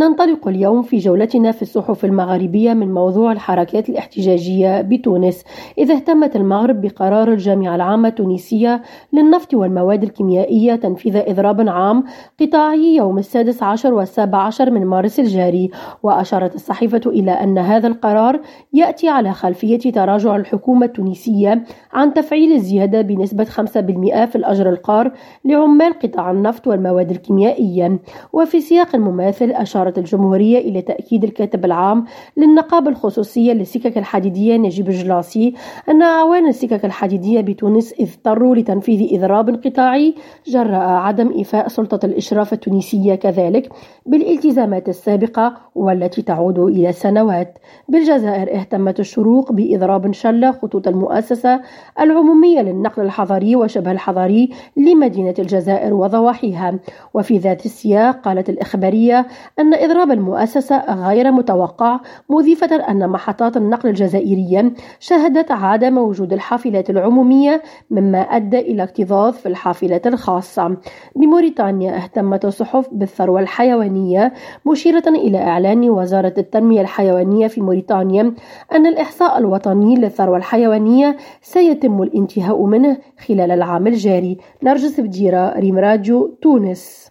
ننطلق اليوم في جولتنا في الصحف المغاربية من موضوع الحركات الاحتجاجية بتونس. إذا اهتمت المغرب بقرار الجامعة العامة التونسية للنفط والمواد الكيميائية تنفيذ إضراب عام قطاعي يوم السادس عشر والسابع عشر من مارس الجاري. وأشارت الصحيفة إلى أن هذا القرار يأتي على خلفية تراجع الحكومة التونسية عن تفعيل الزيادة بنسبة 5% في الأجر القار لعمال قطاع النفط والمواد الكيميائية. وفي سياق مماثل أشار أشارت الجمهورية إلى تأكيد الكاتب العام للنقابة الخصوصية للسكك الحديدية نجيب الجلاسي أن أعوان السكك الحديدية بتونس اضطروا لتنفيذ إضراب قطاعي جراء عدم إيفاء سلطة الإشراف التونسية كذلك بالالتزامات السابقة والتي تعود إلى سنوات بالجزائر اهتمت الشروق بإضراب شل خطوط المؤسسة العمومية للنقل الحضري وشبه الحضري لمدينة الجزائر وضواحيها وفي ذات السياق قالت الإخبارية أن إضراب المؤسسة غير متوقع مضيفة أن محطات النقل الجزائرية شهدت عدم وجود الحافلات العمومية مما أدى إلى اكتظاظ في الحافلات الخاصة. بموريتانيا اهتمت الصحف بالثروة الحيوانية مشيرة إلى إعلان وزارة التنمية الحيوانية في موريتانيا أن الإحصاء الوطني للثروة الحيوانية سيتم الانتهاء منه خلال العام الجاري. نرجس بديرة ريم راديو تونس.